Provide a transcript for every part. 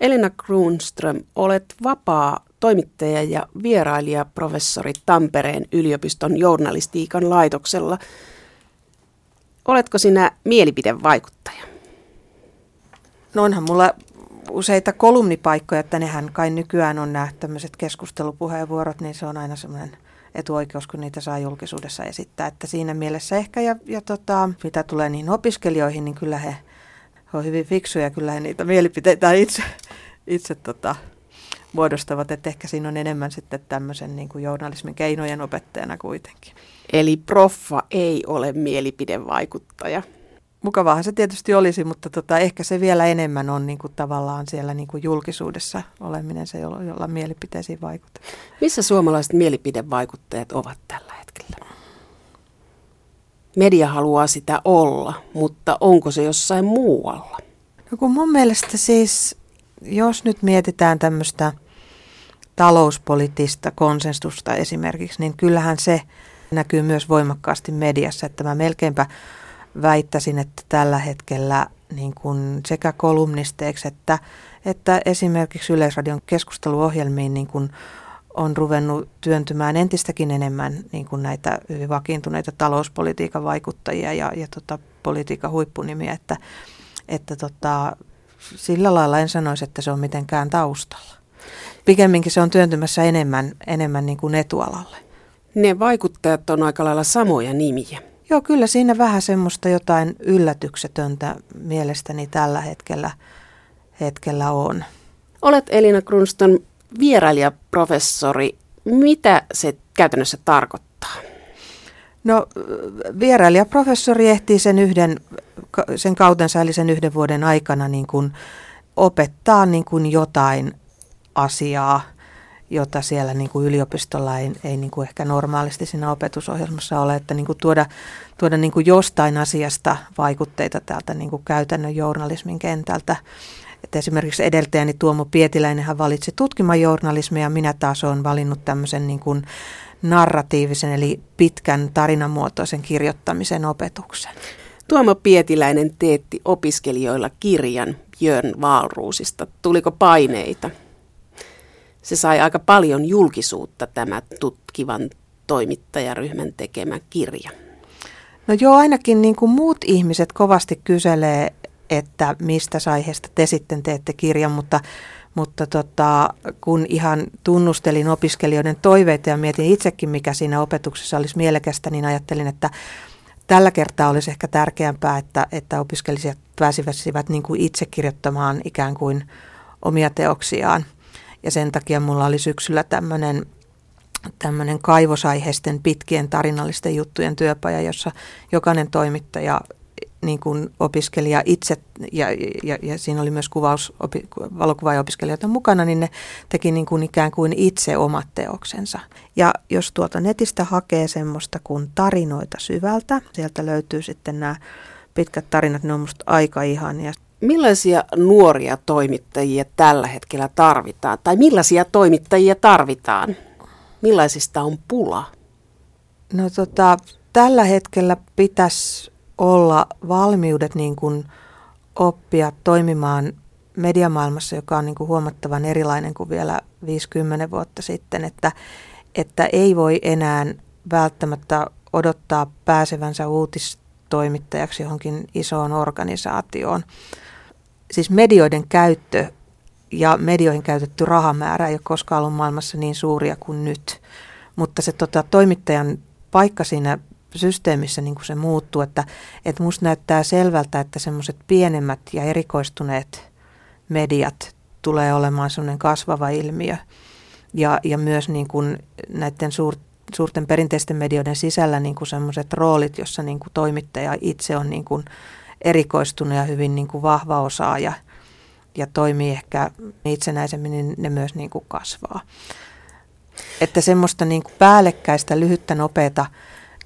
Elina Grunström, olet vapaa toimittaja ja vierailija professori Tampereen yliopiston journalistiikan laitoksella. Oletko sinä mielipidevaikuttaja? No onhan mulla useita kolumnipaikkoja, että nehän kai nykyään on nämä tämmöiset keskustelupuheenvuorot, niin se on aina semmoinen etuoikeus, kun niitä saa julkisuudessa esittää. Että siinä mielessä ehkä, ja, ja tota, mitä tulee niihin opiskelijoihin, niin kyllä he, he on hyvin fiksuja, kyllä he niitä mielipiteitä itse, itse tota, muodostavat, että ehkä siinä on enemmän sitten tämmöisen niin kuin journalismin keinojen opettajana kuitenkin. Eli proffa ei ole mielipidevaikuttaja. Mukavaahan se tietysti olisi, mutta tota, ehkä se vielä enemmän on niin kuin tavallaan siellä niin kuin julkisuudessa oleminen se, jolla, jolla mielipiteisiin vaikuttaa. Missä suomalaiset mielipidevaikuttajat ovat tällä hetkellä? Media haluaa sitä olla, mutta onko se jossain muualla? No kun mun mielestä siis, jos nyt mietitään tämmöistä talouspoliittista konsensusta esimerkiksi, niin kyllähän se näkyy myös voimakkaasti mediassa, että mä melkeinpä väittäisin, että tällä hetkellä niin kuin sekä kolumnisteiksi että, että esimerkiksi Yleisradion keskusteluohjelmiin niin kuin on ruvennut työntymään entistäkin enemmän niin kuin näitä hyvin vakiintuneita talouspolitiikan vaikuttajia ja, ja tota, politiikan huippunimiä, että, että tota, sillä lailla en sanoisi, että se on mitenkään taustalla. Pikemminkin se on työntymässä enemmän, enemmän niin kuin etualalle. Ne vaikuttajat on aika lailla samoja nimiä. Joo, kyllä siinä vähän semmoista jotain yllätyksetöntä mielestäni tällä hetkellä, hetkellä on. Olet Elina Grunston vierailijaprofessori. Mitä se käytännössä tarkoittaa? No vierailijaprofessori ehtii sen, yhden, sen kautensa eli sen yhden vuoden aikana niin kuin opettaa niin kuin jotain asiaa – jota siellä niin kuin yliopistolla ei, ei niin kuin ehkä normaalisti siinä opetusohjelmassa ole, että niin kuin tuoda, tuoda niin kuin jostain asiasta vaikutteita täältä niin kuin käytännön journalismin kentältä. Että esimerkiksi edeltäjäni Tuomo Pietiläinen hän valitsi tutkimaan journalismia, minä taas olen valinnut tämmöisen niin kuin narratiivisen eli pitkän tarinamuotoisen kirjoittamisen opetuksen. Tuomo Pietiläinen teetti opiskelijoilla kirjan Jörn Vaalruusista. Tuliko paineita? se sai aika paljon julkisuutta tämä tutkivan toimittajaryhmän tekemä kirja. No joo, ainakin niin kuin muut ihmiset kovasti kyselee, että mistä aiheesta te sitten teette kirjan, mutta, mutta tota, kun ihan tunnustelin opiskelijoiden toiveita ja mietin itsekin, mikä siinä opetuksessa olisi mielekästä, niin ajattelin, että tällä kertaa olisi ehkä tärkeämpää, että, että opiskelijat pääsivät niin kuin itse kirjoittamaan ikään kuin omia teoksiaan. Ja sen takia mulla oli syksyllä tämmöinen tämmöinen kaivosaiheisten pitkien tarinallisten juttujen työpaja, jossa jokainen toimittaja niin kuin opiskelija itse, ja, ja, ja siinä oli myös kuvaus, opi, valokuvaajaopiskelijoita mukana, niin ne teki niin kuin ikään kuin itse omat teoksensa. Ja jos tuolta netistä hakee semmoista kuin tarinoita syvältä, sieltä löytyy sitten nämä pitkät tarinat, ne on musta aika ihania. Millaisia nuoria toimittajia tällä hetkellä tarvitaan? Tai millaisia toimittajia tarvitaan? Millaisista on pula? No tota, tällä hetkellä pitäisi olla valmiudet niin kuin oppia toimimaan mediamaailmassa, joka on niin kuin huomattavan erilainen kuin vielä 50 vuotta sitten, että, että ei voi enää välttämättä odottaa pääsevänsä uutistoimittajaksi johonkin isoon organisaatioon siis medioiden käyttö ja medioihin käytetty rahamäärä ei ole koskaan ollut maailmassa niin suuria kuin nyt. Mutta se tota, toimittajan paikka siinä systeemissä niin kuin se muuttuu, että, että musta näyttää selvältä, että semmoiset pienemmät ja erikoistuneet mediat tulee olemaan semmoinen kasvava ilmiö. Ja, ja myös niin kuin näiden suur, suurten perinteisten medioiden sisällä niin kuin semmoiset roolit, jossa niin kuin toimittaja itse on niin kuin erikoistunut ja hyvin niin kuin vahva osaaja ja toimii ehkä itsenäisemmin, niin ne myös niin kuin kasvaa. Että semmoista niin kuin päällekkäistä, lyhyttä, nopeata,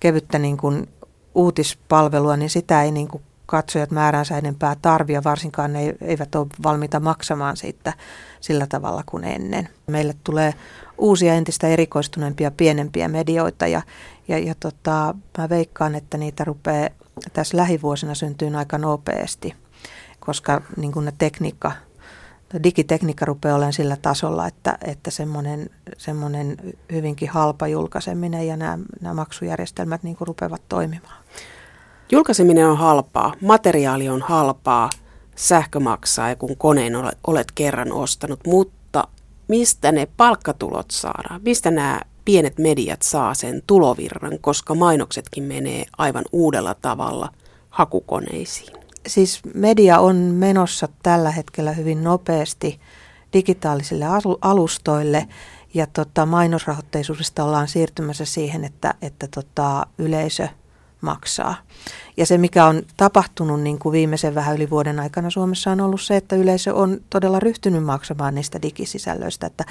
kevyttä niin kuin uutispalvelua, niin sitä ei niin kuin katsojat määränsä enempää tarvia, varsinkaan ne eivät ole valmiita maksamaan siitä sillä tavalla kuin ennen. Meille tulee uusia entistä erikoistuneempia pienempiä medioita ja, ja, ja tota, mä veikkaan, että niitä rupeaa tässä lähivuosina syntyy aika nopeasti, koska niin kuin ne tekniikka, digitekniikka rupeaa olemaan sillä tasolla, että, että semmoinen, semmoinen hyvinkin halpa julkaiseminen ja nämä, nämä maksujärjestelmät niin kuin rupeavat toimimaan. Julkaiseminen on halpaa, materiaali on halpaa, sähkö maksaa, kun koneen olet kerran ostanut, mutta mistä ne palkkatulot saadaan? Mistä nämä pienet mediat saa sen tulovirran, koska mainoksetkin menee aivan uudella tavalla hakukoneisiin? Siis media on menossa tällä hetkellä hyvin nopeasti digitaalisille alustoille ja tota, mainosrahoitteisuudesta ollaan siirtymässä siihen, että, että tota, yleisö maksaa. Ja se, mikä on tapahtunut niin kuin viimeisen vähän yli vuoden aikana Suomessa on ollut se, että yleisö on todella ryhtynyt maksamaan niistä digisisällöistä, että,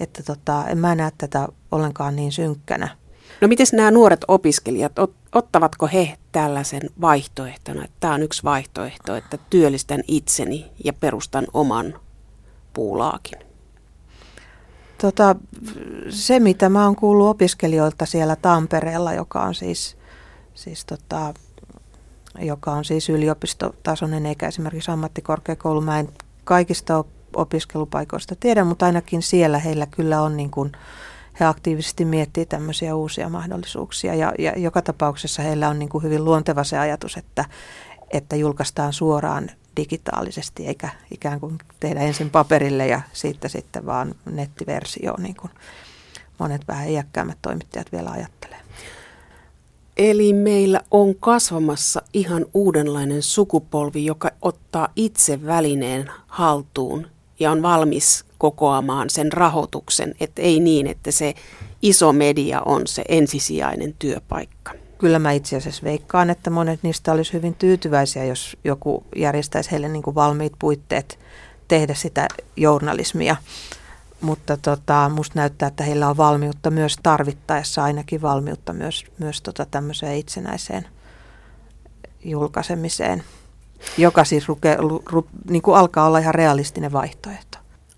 että tota, en mä näe tätä ollenkaan niin synkkänä. No miten nämä nuoret opiskelijat, ottavatko he tällaisen vaihtoehtona, että tämä on yksi vaihtoehto, että työllistän itseni ja perustan oman puulaakin? Tota, se, mitä mä oon kuullut opiskelijoilta siellä Tampereella, joka on siis, siis tota, joka on siis yliopistotasoinen eikä esimerkiksi ammattikorkeakoulu. Mä en kaikista opiskelupaikoista tiedä, mutta ainakin siellä heillä kyllä on niin kuin, he aktiivisesti miettii tämmöisiä uusia mahdollisuuksia ja, ja joka tapauksessa heillä on niin kuin hyvin luonteva se ajatus, että, että julkaistaan suoraan digitaalisesti eikä ikään kuin tehdä ensin paperille ja siitä sitten vaan nettiversio, niin kuin monet vähän iäkkäämmät toimittajat vielä ajattelee. Eli meillä on kasvamassa ihan uudenlainen sukupolvi, joka ottaa itse välineen haltuun ja on valmis kokoamaan sen rahoituksen, että ei niin, että se iso media on se ensisijainen työpaikka. Kyllä mä itse asiassa veikkaan, että monet niistä olisi hyvin tyytyväisiä, jos joku järjestäisi heille niin kuin valmiit puitteet tehdä sitä journalismia. Mutta tota, musta näyttää, että heillä on valmiutta myös tarvittaessa, ainakin valmiutta myös, myös tota tämmöiseen itsenäiseen julkaisemiseen, joka siis ruke, ru, ru, niin kuin alkaa olla ihan realistinen vaihtoehto.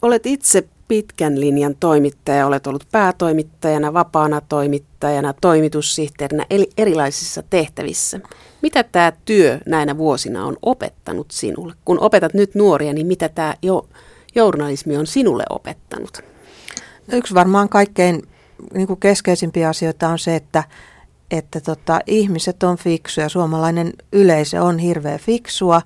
Olet itse pitkän linjan toimittaja, olet ollut päätoimittajana, vapaana toimittajana, toimitussihteerinä, eli erilaisissa tehtävissä. Mitä tämä työ näinä vuosina on opettanut sinulle? Kun opetat nyt nuoria, niin mitä tämä jo journalismi on sinulle opettanut? Yksi varmaan kaikkein niin kuin keskeisimpiä asioita on se, että, että tota, ihmiset on fiksuja. Suomalainen yleisö on hirveän fiksua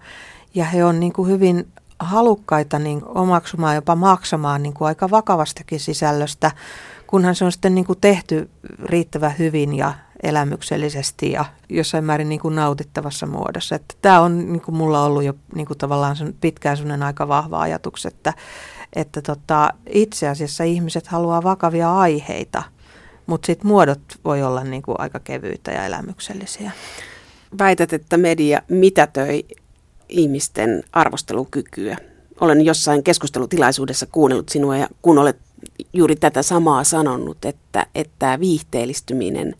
ja he on niin kuin hyvin halukkaita niin omaksumaan, jopa maksamaan niin kuin aika vakavastakin sisällöstä, kunhan se on sitten niin kuin tehty riittävän hyvin ja elämyksellisesti ja jossain määrin niin kuin nautittavassa muodossa. Että tämä on niin kuin mulla ollut jo niin kuin tavallaan pitkään aika vahva ajatus, että, että tota, itse asiassa ihmiset haluaa vakavia aiheita, mutta sitten muodot voi olla niin kuin aika kevyitä ja elämyksellisiä. Väität, että media mitätöi ihmisten arvostelukykyä. Olen jossain keskustelutilaisuudessa kuunnellut sinua ja kun olet juuri tätä samaa sanonut, että, että viihteellistyminen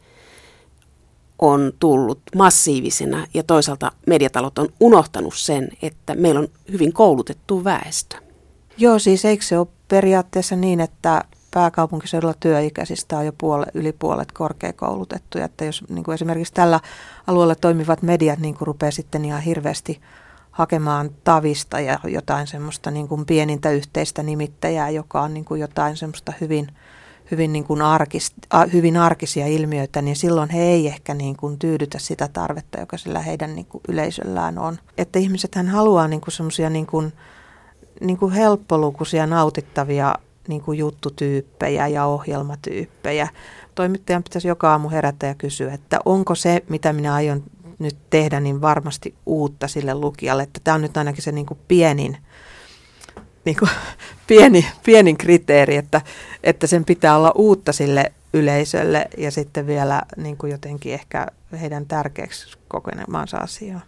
on tullut massiivisena ja toisaalta mediatalot on unohtanut sen, että meillä on hyvin koulutettu väestö. Joo, siis eikö se ole periaatteessa niin, että pääkaupunkiseudulla työikäisistä on jo puole, yli puolet korkeakoulutettuja, että jos niin kuin esimerkiksi tällä alueella toimivat mediat niin kuin rupeaa sitten ihan hirveästi hakemaan tavista ja jotain semmoista niin kuin pienintä yhteistä nimittäjää, joka on niin kuin jotain semmoista hyvin, hyvin, niin kuin arkis, hyvin arkisia ilmiöitä, niin silloin he ei ehkä niin kuin tyydytä sitä tarvetta, joka sillä heidän niin kuin yleisöllään on. Että ihmiset hän haluaa niin kuin semmoisia niin kuin, niin kuin helppolukuisia, nautittavia niin kuin juttutyyppejä ja ohjelmatyyppejä. Toimittajan pitäisi joka aamu herätä ja kysyä, että onko se, mitä minä aion nyt tehdä, niin varmasti uutta sille lukijalle. Että tämä on nyt ainakin se niin kuin pienin, niin kuin pieni, pienin kriteeri, että, että sen pitää olla uutta sille yleisölle ja sitten vielä niin kuin jotenkin ehkä heidän tärkeäksi kokenemaansa asiaa.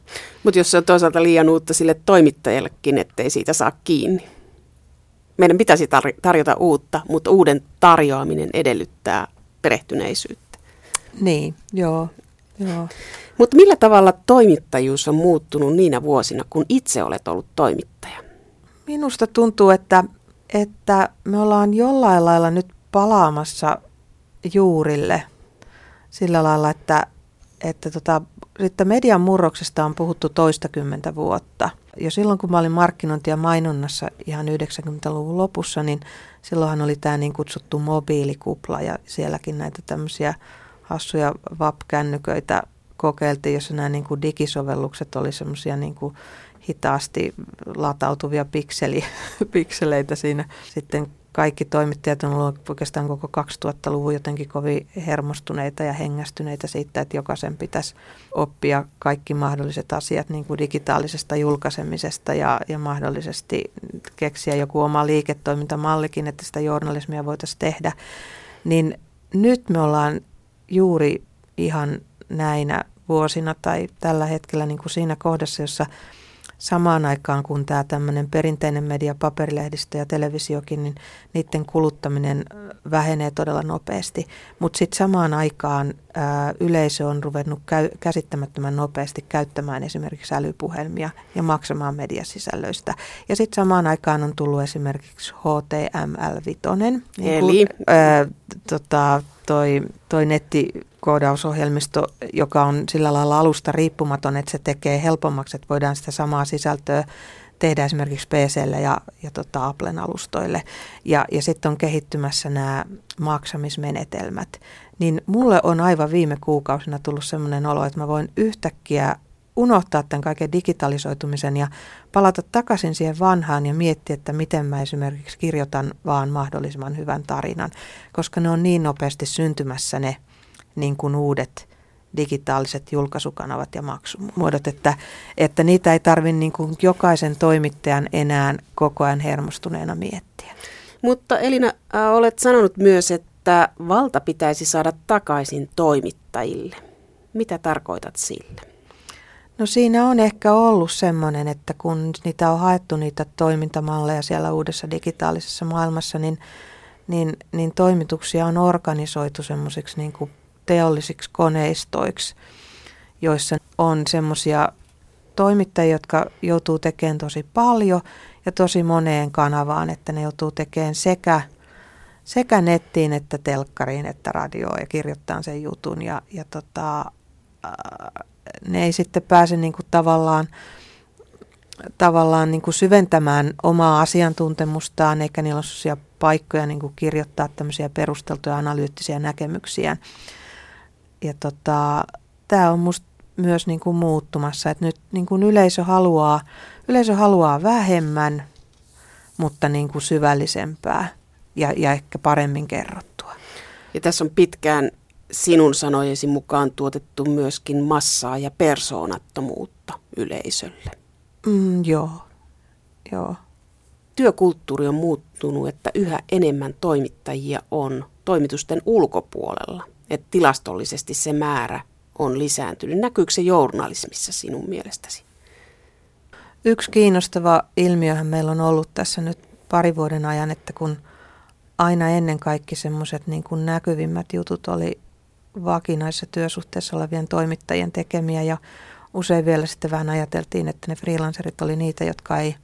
Mutta jos se on toisaalta liian uutta sille toimittajallekin, ettei siitä saa kiinni. Meidän pitäisi tar- tarjota uutta, mutta uuden tarjoaminen edellyttää perehtyneisyyttä. Niin, joo. joo. Mutta millä tavalla toimittajuus on muuttunut niinä vuosina, kun itse olet ollut toimittaja? Minusta tuntuu, että, että me ollaan jollain lailla nyt palaamassa juurille sillä lailla, että, että tota, sitten median murroksesta on puhuttu toistakymmentä vuotta. Jo silloin, kun mä olin markkinointi- ja mainonnassa ihan 90-luvun lopussa, niin silloinhan oli tämä niin kutsuttu mobiilikupla ja sielläkin näitä tämmöisiä hassuja VAP-kännyköitä kokeiltiin, jossa nämä niin kuin digisovellukset oli semmoisia niin hitaasti latautuvia pikseli, pikseleitä siinä. Sitten kaikki toimittajat on ollut oikeastaan koko 2000-luvun jotenkin kovin hermostuneita ja hengästyneitä siitä, että jokaisen pitäisi oppia kaikki mahdolliset asiat niin kuin digitaalisesta julkaisemisesta ja, ja mahdollisesti keksiä joku oma liiketoimintamallikin, että sitä journalismia voitaisiin tehdä. Niin nyt me ollaan juuri ihan näinä vuosina tai tällä hetkellä niin kuin siinä kohdassa, jossa samaan aikaan kun tämä tämmöinen perinteinen media, paperilehdistö ja televisiokin, niin niiden kuluttaminen vähenee todella nopeasti. Mutta sitten samaan aikaan ää, yleisö on ruvennut käy, käsittämättömän nopeasti käyttämään esimerkiksi älypuhelmia ja maksamaan mediasisällöistä. Ja sitten samaan aikaan on tullut esimerkiksi HTML5. Niin Eli? Kun, ää, tota, toi, toi nettikoodaus-ohjelmisto, joka on sillä lailla alusta riippumaton, että se tekee helpommaksi, että voidaan sitä samaa sisältöä tehdä esimerkiksi PClle ja, ja tota Applen alustoille. Ja, ja sitten on kehittymässä nämä maksamismenetelmät. Niin mulle on aivan viime kuukausina tullut sellainen olo, että mä voin yhtäkkiä unohtaa tämän kaiken digitalisoitumisen ja palata takaisin siihen vanhaan ja miettiä, että miten mä esimerkiksi kirjoitan vaan mahdollisimman hyvän tarinan, koska ne on niin nopeasti syntymässä ne niin kuin uudet digitaaliset julkaisukanavat ja maksumuodot, että, että niitä ei tarvitse niin kuin jokaisen toimittajan enää koko ajan hermostuneena miettiä. Mutta Elina, olet sanonut myös, että valta pitäisi saada takaisin toimittajille. Mitä tarkoitat sillä? No siinä on ehkä ollut semmoinen, että kun niitä on haettu niitä toimintamalleja siellä uudessa digitaalisessa maailmassa, niin, niin, niin toimituksia on organisoitu semmoisiksi niin kuin teollisiksi koneistoiksi, joissa on semmoisia toimittajia, jotka joutuu tekemään tosi paljon ja tosi moneen kanavaan, että ne joutuu tekemään sekä, sekä nettiin että telkkariin että radioon ja kirjoittaa sen jutun ja, ja tota, ne ei sitten pääse niin kuin tavallaan, tavallaan niin kuin syventämään omaa asiantuntemustaan, eikä niillä ole sellaisia paikkoja niin kuin kirjoittaa tämmöisiä perusteltuja analyyttisiä näkemyksiä. Ja tota, tämä on musta myös niin kuin muuttumassa, että nyt niin kuin yleisö, haluaa, yleisö haluaa vähemmän, mutta niin kuin syvällisempää ja, ja ehkä paremmin kerrottua. Ja tässä on pitkään sinun sanojesi mukaan tuotettu myöskin massaa ja persoonattomuutta yleisölle. Mm, joo, joo. Työkulttuuri on muuttunut, että yhä enemmän toimittajia on toimitusten ulkopuolella. Että tilastollisesti se määrä on lisääntynyt. Näkyykö se journalismissa sinun mielestäsi? Yksi kiinnostava ilmiöhän meillä on ollut tässä nyt pari vuoden ajan, että kun aina ennen kaikki semmoiset niin kuin näkyvimmät jutut oli vakinaisessa työsuhteessa olevien toimittajien tekemiä ja usein vielä sitten vähän ajateltiin, että ne freelancerit oli niitä, jotka ei,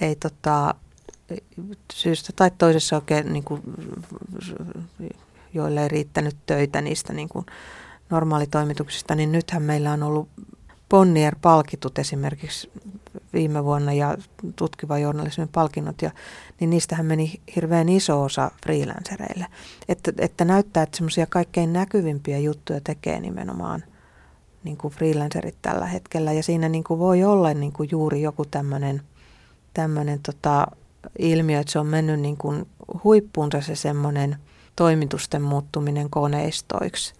ei tota, syystä tai toisessa oikein, niin kuin, joille ei riittänyt töitä niistä niin kuin normaalitoimituksista, niin nythän meillä on ollut Bonnier-palkitut esimerkiksi viime vuonna ja tutkiva journalismin palkinnot, ja, niin niistähän meni hirveän iso osa freelancereille. Että, että näyttää, että semmoisia kaikkein näkyvimpiä juttuja tekee nimenomaan niin kuin freelancerit tällä hetkellä, ja siinä niin kuin voi olla niin kuin juuri joku tämmöinen tämmöinen tota, ilmiö, että se on mennyt niin kuin huippuunsa se semmoinen toimitusten muuttuminen koneistoiksi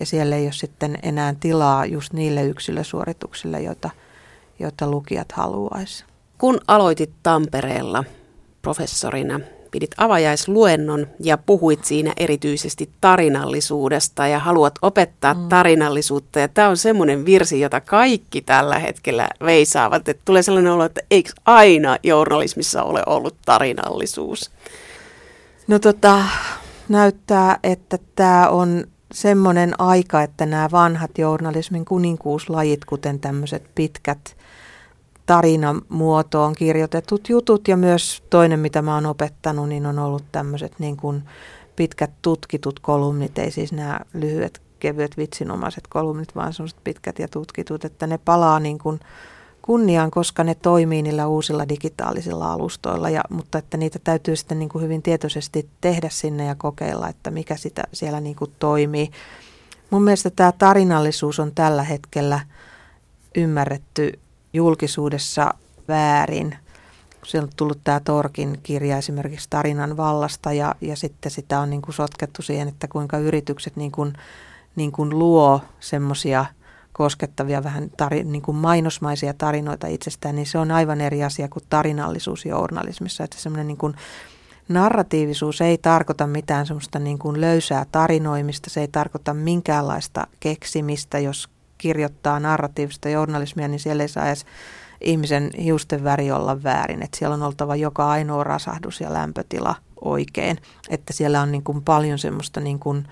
ja siellä ei ole sitten enää tilaa just niille yksilösuorituksille, joita, joita lukijat haluaisi. Kun aloitit Tampereella professorina, pidit avajaisluennon ja puhuit siinä erityisesti tarinallisuudesta ja haluat opettaa mm. tarinallisuutta. Ja tämä on semmoinen virsi, jota kaikki tällä hetkellä veisaavat. Että tulee sellainen olo, että eikö aina journalismissa ole ollut tarinallisuus? No tota, näyttää, että tämä on semmoinen aika, että nämä vanhat journalismin kuninkuuslajit, kuten tämmöiset pitkät tarinamuotoon kirjoitetut jutut. Ja myös toinen, mitä mä oon opettanut, niin on ollut tämmöiset niin kuin pitkät tutkitut kolumnit, ei siis nämä lyhyet kevyet vitsinomaiset kolumnit, vaan semmoiset pitkät ja tutkitut, että ne palaa niin kuin kunniaan, koska ne toimii niillä uusilla digitaalisilla alustoilla, ja, mutta että niitä täytyy sitten niin kuin hyvin tietoisesti tehdä sinne ja kokeilla, että mikä sitä siellä niin kuin toimii. Mun mielestä tämä tarinallisuus on tällä hetkellä ymmärretty julkisuudessa väärin. Siellä on tullut tämä Torkin kirja esimerkiksi tarinan vallasta ja, ja sitten sitä on niin kuin sotkettu siihen, että kuinka yritykset niin kuin, niin kuin luo semmoisia koskettavia vähän tari, niin kuin mainosmaisia tarinoita itsestään, niin se on aivan eri asia kuin tarinallisuus journalismissa. Että semmoinen niin kuin narratiivisuus ei tarkoita mitään semmoista niin kuin löysää tarinoimista, se ei tarkoita minkäänlaista keksimistä, jos kirjoittaa narratiivista journalismia, niin siellä ei saa edes ihmisen hiusten väri olla väärin. Että siellä on oltava joka ainoa rasahdus ja lämpötila oikein. Että siellä on niin kuin paljon semmoista niin kuin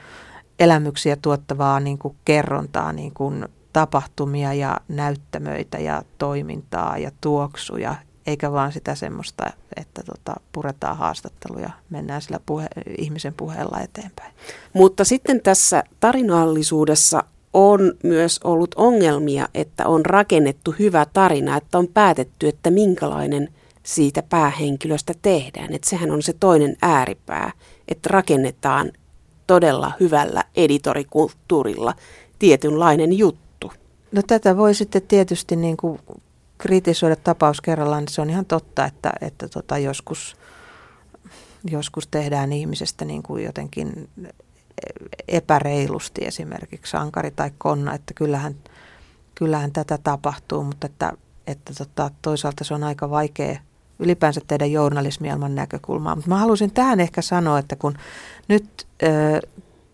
elämyksiä tuottavaa niin kuin kerrontaa, niin kuin tapahtumia ja näyttämöitä ja toimintaa ja tuoksuja, eikä vaan sitä semmoista, että tota, puretaan haastatteluja, mennään sillä puhe, ihmisen puheella eteenpäin. Mutta sitten tässä tarinallisuudessa on myös ollut ongelmia, että on rakennettu hyvä tarina, että on päätetty, että minkälainen siitä päähenkilöstä tehdään. Että sehän on se toinen ääripää, että rakennetaan todella hyvällä editorikulttuurilla tietynlainen juttu. No tätä voi sitten tietysti niin kuin kritisoida tapaus kerrallaan. Se on ihan totta, että, että tota joskus, joskus tehdään ihmisestä niin kuin jotenkin epäreilusti esimerkiksi sankari tai konna, että kyllähän, kyllähän tätä tapahtuu, mutta että, että tota, toisaalta se on aika vaikea ylipäänsä tehdä journalismielman näkökulmaa. Mutta mä haluaisin tähän ehkä sanoa, että kun nyt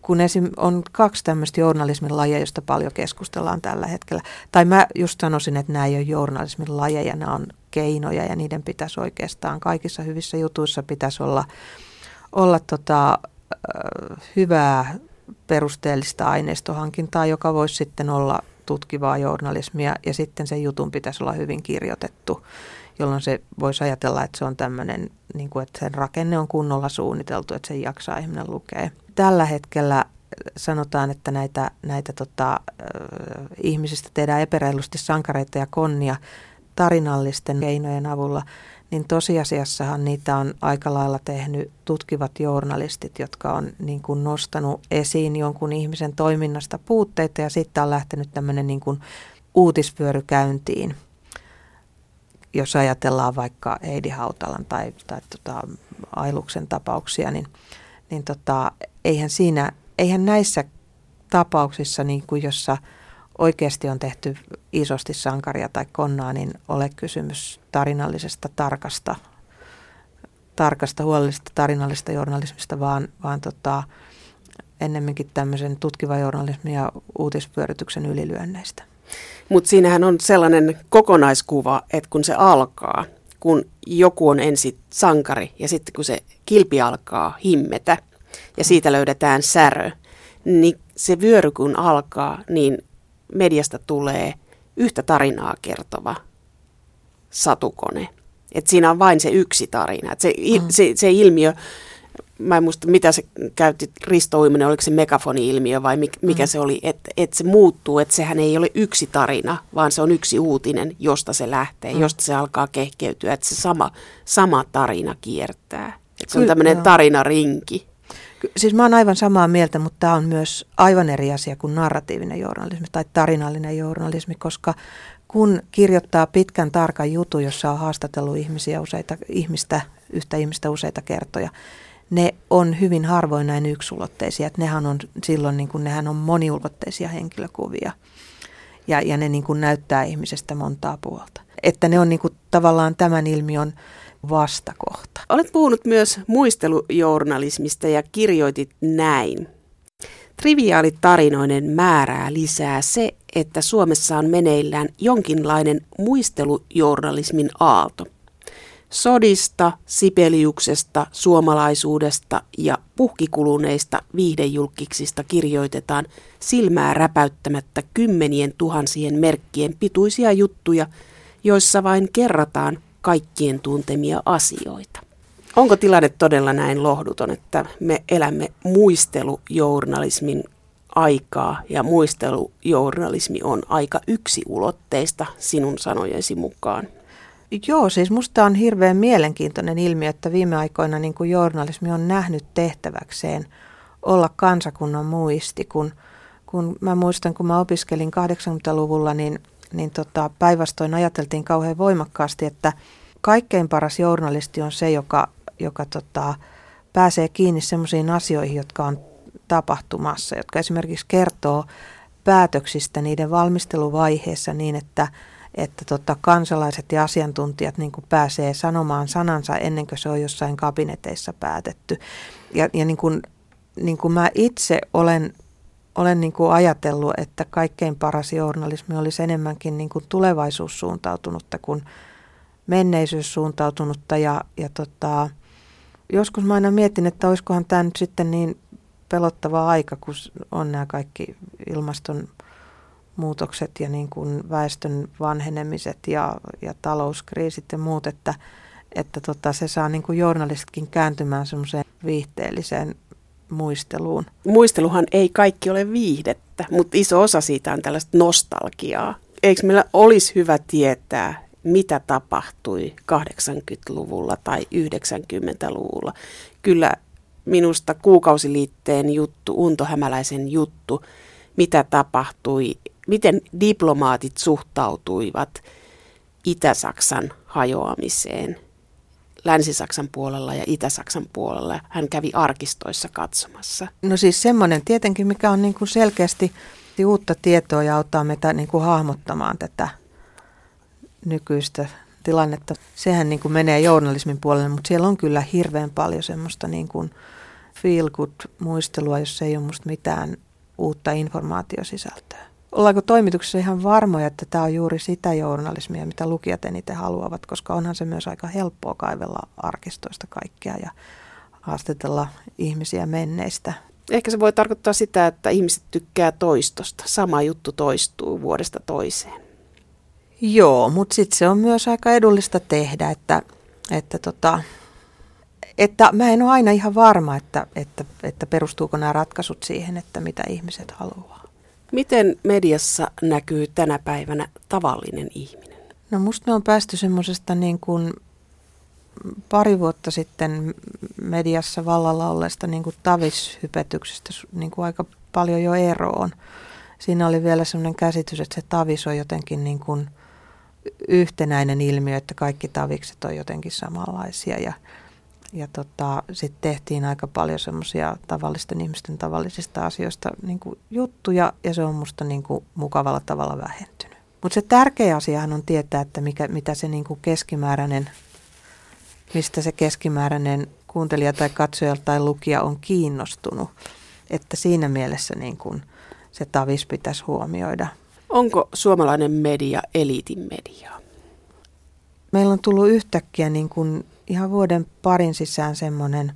kun esim. on kaksi tämmöistä journalismin lajeja, josta paljon keskustellaan tällä hetkellä. Tai mä just sanoisin, että nämä ei ole journalismin lajeja, nämä on keinoja ja niiden pitäisi oikeastaan kaikissa hyvissä jutuissa pitäisi olla, olla tota, hyvää perusteellista aineistohankintaa, joka voisi sitten olla tutkivaa journalismia ja sitten sen jutun pitäisi olla hyvin kirjoitettu, jolloin se voisi ajatella, että se on tämmöinen, niin kuin, että sen rakenne on kunnolla suunniteltu, että sen jaksaa ihminen lukea. Tällä hetkellä sanotaan, että näitä, näitä tota, äh, ihmisistä tehdään epäreilusti sankareita ja konnia tarinallisten keinojen avulla – niin tosiasiassahan niitä on aika lailla tehnyt tutkivat journalistit, jotka on niin kuin nostanut esiin jonkun ihmisen toiminnasta puutteita ja sitten on lähtenyt tämmöinen niin kuin uutisvyöry Jos ajatellaan vaikka Heidi Hautalan tai, tai tota Ailuksen tapauksia, niin, niin tota, eihän siinä, eihän näissä tapauksissa, niin kuin jossa – oikeasti on tehty isosti sankaria tai konnaa, niin ole kysymys tarinallisesta tarkasta, tarkasta huolellisesta tarinallisesta journalismista, vaan, vaan tota, ennemminkin tämmöisen tutkiva journalismin ja uutispyörityksen ylilyönneistä. Mutta siinähän on sellainen kokonaiskuva, että kun se alkaa, kun joku on ensin sankari ja sitten kun se kilpi alkaa himmetä ja siitä löydetään särö, niin se vyöry kun alkaa, niin mediasta tulee yhtä tarinaa kertova satukone. Et siinä on vain se yksi tarina. Et se, mm. se, se ilmiö, mä en muista mitä se käytti, Risto Uiminen, oliko se megafoni-ilmiö vai mikä mm. se oli, että et se muuttuu, että sehän ei ole yksi tarina, vaan se on yksi uutinen, josta se lähtee, mm. josta se alkaa kehkeytyä, että se sama, sama tarina kiertää. Et se on tämmöinen tarinarinki. Siis mä oon aivan samaa mieltä, mutta tämä on myös aivan eri asia kuin narratiivinen journalismi tai tarinallinen journalismi, koska kun kirjoittaa pitkän tarkan jutun, jossa on haastatellut ihmisiä useita, ihmistä, yhtä ihmistä useita kertoja, ne on hyvin harvoin näin yksulotteisia. Että nehän on silloin, niin kuin, nehän on moniulotteisia henkilökuvia ja, ja ne niin näyttää ihmisestä montaa puolta. Että ne on niin kuin, tavallaan tämän ilmiön vastakohta. Olet puhunut myös muistelujournalismista ja kirjoitit näin. Triviaalitarinoinen määrää lisää se, että Suomessa on meneillään jonkinlainen muistelujournalismin aalto. Sodista, Sipeliuksesta, suomalaisuudesta ja puhkikuluneista viihdejulkiksista kirjoitetaan silmää räpäyttämättä kymmenien tuhansien merkkien pituisia juttuja, joissa vain kerrataan kaikkien tuntemia asioita. Onko tilanne todella näin lohduton, että me elämme muistelujournalismin aikaa ja muistelujournalismi on aika yksiulotteista sinun sanojesi mukaan. Joo, siis musta on hirveän mielenkiintoinen ilmiö, että viime aikoina niin kuin journalismi on nähnyt tehtäväkseen olla kansakunnan muisti. Kun, kun mä muistan, kun mä opiskelin 80-luvulla, niin, niin tota, päinvastoin ajateltiin kauhean voimakkaasti, että kaikkein paras journalisti on se, joka, joka tota, pääsee kiinni sellaisiin asioihin, jotka on tapahtumassa, jotka esimerkiksi kertoo päätöksistä niiden valmisteluvaiheessa niin, että, että tota, kansalaiset ja asiantuntijat niin kuin pääsee sanomaan sanansa ennen kuin se on jossain kabineteissa päätetty. Ja, ja niin kuin, niin kuin mä itse olen, olen niin kuin ajatellut, että kaikkein paras journalismi olisi enemmänkin niin kuin tulevaisuussuuntautunutta kuin menneisyyssuuntautunutta ja, ja tota, joskus mä aina mietin, että olisikohan tämä nyt sitten niin pelottava aika, kun on nämä kaikki ilmastonmuutokset ja niin kuin väestön vanhenemiset ja, ja talouskriisit ja muut, että, että tota, se saa niin kuin journalistkin kääntymään semmoiseen viihteelliseen muisteluun. Muisteluhan ei kaikki ole viihdettä, mutta iso osa siitä on tällaista nostalgiaa. Eikö meillä olisi hyvä tietää, mitä tapahtui 80-luvulla tai 90-luvulla? Kyllä minusta kuukausiliitteen juttu, Unto Hämäläisen juttu, mitä tapahtui, miten diplomaatit suhtautuivat Itä-Saksan hajoamiseen Länsi-Saksan puolella ja Itä-Saksan puolella. Hän kävi arkistoissa katsomassa. No siis semmoinen tietenkin, mikä on niin kuin selkeästi uutta tietoa ja auttaa meitä niin kuin hahmottamaan tätä nykyistä tilannetta. Sehän niin kuin menee journalismin puolelle, mutta siellä on kyllä hirveän paljon semmoista niin kuin feel good muistelua, jos ei ole musta mitään uutta informaatiosisältöä. Ollaanko toimituksessa ihan varmoja, että tämä on juuri sitä journalismia, mitä lukijat eniten haluavat, koska onhan se myös aika helppoa kaivella arkistoista kaikkea ja haastatella ihmisiä menneistä. Ehkä se voi tarkoittaa sitä, että ihmiset tykkää toistosta. Sama juttu toistuu vuodesta toiseen. Joo, mutta sitten se on myös aika edullista tehdä, että, että tota, että mä en ole aina ihan varma, että, että, että perustuuko nämä ratkaisut siihen, että mitä ihmiset haluaa. Miten mediassa näkyy tänä päivänä tavallinen ihminen? No musta me on päästy semmoisesta niin kuin pari vuotta sitten mediassa vallalla olleesta niin kuin tavishypetyksestä niin kuin aika paljon jo eroon. Siinä oli vielä semmoinen käsitys, että se tavis on jotenkin niin kuin yhtenäinen ilmiö, että kaikki tavikset on jotenkin samanlaisia ja ja tota, sitten tehtiin aika paljon semmoisia tavallisten ihmisten tavallisista asioista niin kuin juttuja ja se on musta niin kuin mukavalla tavalla vähentynyt. Mutta se tärkeä asiahan on tietää, että mikä, mitä se niin kuin keskimääräinen, mistä se keskimääräinen kuuntelija tai katsoja tai lukija on kiinnostunut. Että siinä mielessä niin kuin se tavis pitäisi huomioida. Onko suomalainen media eliitin mediaa? Meillä on tullut yhtäkkiä niin kuin ihan vuoden parin sisään semmoinen,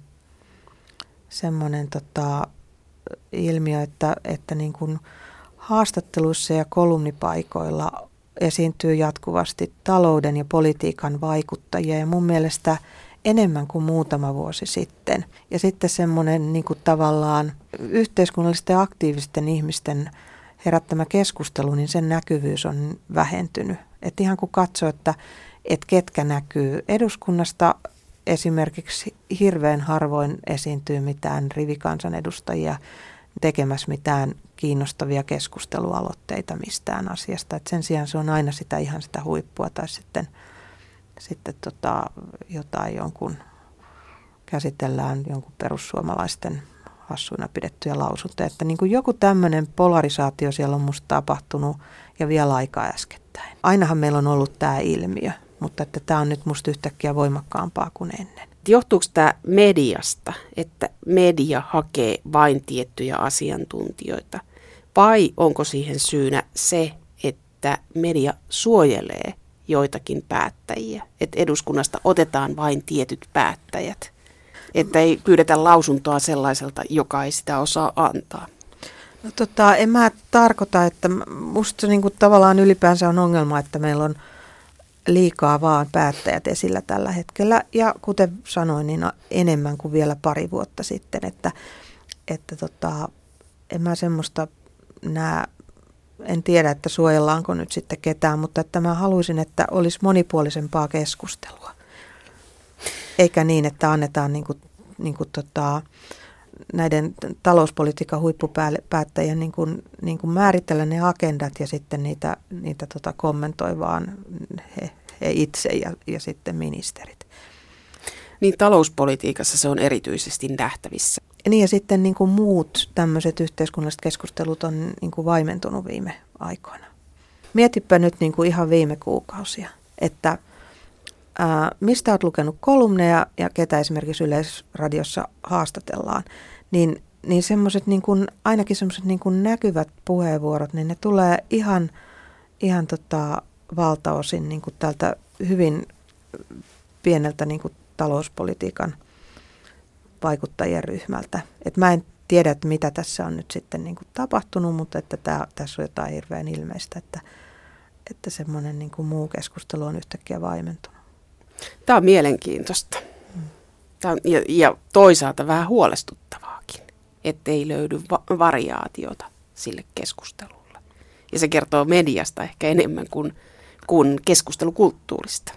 semmoinen tota, ilmiö, että, että niin kuin haastatteluissa ja kolumnipaikoilla esiintyy jatkuvasti talouden ja politiikan vaikuttajia ja mun mielestä enemmän kuin muutama vuosi sitten. Ja sitten semmoinen niin kuin tavallaan yhteiskunnallisten aktiivisten ihmisten herättämä keskustelu, niin sen näkyvyys on vähentynyt. Että ihan kun katsoo, että että ketkä näkyy. Eduskunnasta esimerkiksi hirveän harvoin esiintyy mitään rivikansanedustajia tekemässä mitään kiinnostavia keskustelualoitteita mistään asiasta. Et sen sijaan se on aina sitä ihan sitä huippua tai sitten, sitten tota, jotain jonkun, käsitellään jonkun perussuomalaisten hassuina pidettyjä lausuntoja. Että niin kuin joku tämmöinen polarisaatio siellä on musta tapahtunut ja vielä aika äskettäin. Ainahan meillä on ollut tämä ilmiö mutta että tämä on nyt musta yhtäkkiä voimakkaampaa kuin ennen. Johtuuko tämä mediasta, että media hakee vain tiettyjä asiantuntijoita, vai onko siihen syynä se, että media suojelee joitakin päättäjiä, että eduskunnasta otetaan vain tietyt päättäjät, että ei pyydetä lausuntoa sellaiselta, joka ei sitä osaa antaa? No tota, en mä tarkoita, että musta niin kuin tavallaan ylipäänsä on ongelma, että meillä on – liikaa vaan päättäjät esillä tällä hetkellä. Ja kuten sanoin, niin enemmän kuin vielä pari vuotta sitten, että, että tota, en mä semmoista näe, en tiedä, että suojellaanko nyt sitten ketään, mutta että mä haluaisin, että olisi monipuolisempaa keskustelua. Eikä niin, että annetaan niin kuin, niin kuin tota, näiden talouspolitiikan huippupäättäjien niin kuin, niin kuin määritellä ne agendat ja sitten niitä, niitä tota kommentoi vaan he, he itse ja, ja sitten ministerit. Niin talouspolitiikassa se on erityisesti nähtävissä. Niin ja sitten niin kuin muut tämmöiset yhteiskunnalliset keskustelut on niin kuin vaimentunut viime aikoina. Mietipä nyt niin kuin ihan viime kuukausia, että mistä olet lukenut kolumneja ja ketä esimerkiksi Yleisradiossa haastatellaan, niin, niin semmoiset niin kuin, ainakin semmoiset niin näkyvät puheenvuorot, niin ne tulee ihan, ihan tota, valtaosin niin kuin tältä hyvin pieneltä niin kuin talouspolitiikan vaikuttajien ryhmältä. Et mä en tiedä, että mitä tässä on nyt sitten niin kuin tapahtunut, mutta että tää, tässä on jotain hirveän ilmeistä, että, että semmoinen niin kuin muu keskustelu on yhtäkkiä vaimentunut. Tämä on mielenkiintoista. Tämä on, ja, ja toisaalta vähän huolestuttavaakin, ettei löydy va- variaatiota sille keskustelulle. Ja se kertoo mediasta ehkä enemmän kuin, kuin keskustelukulttuurista.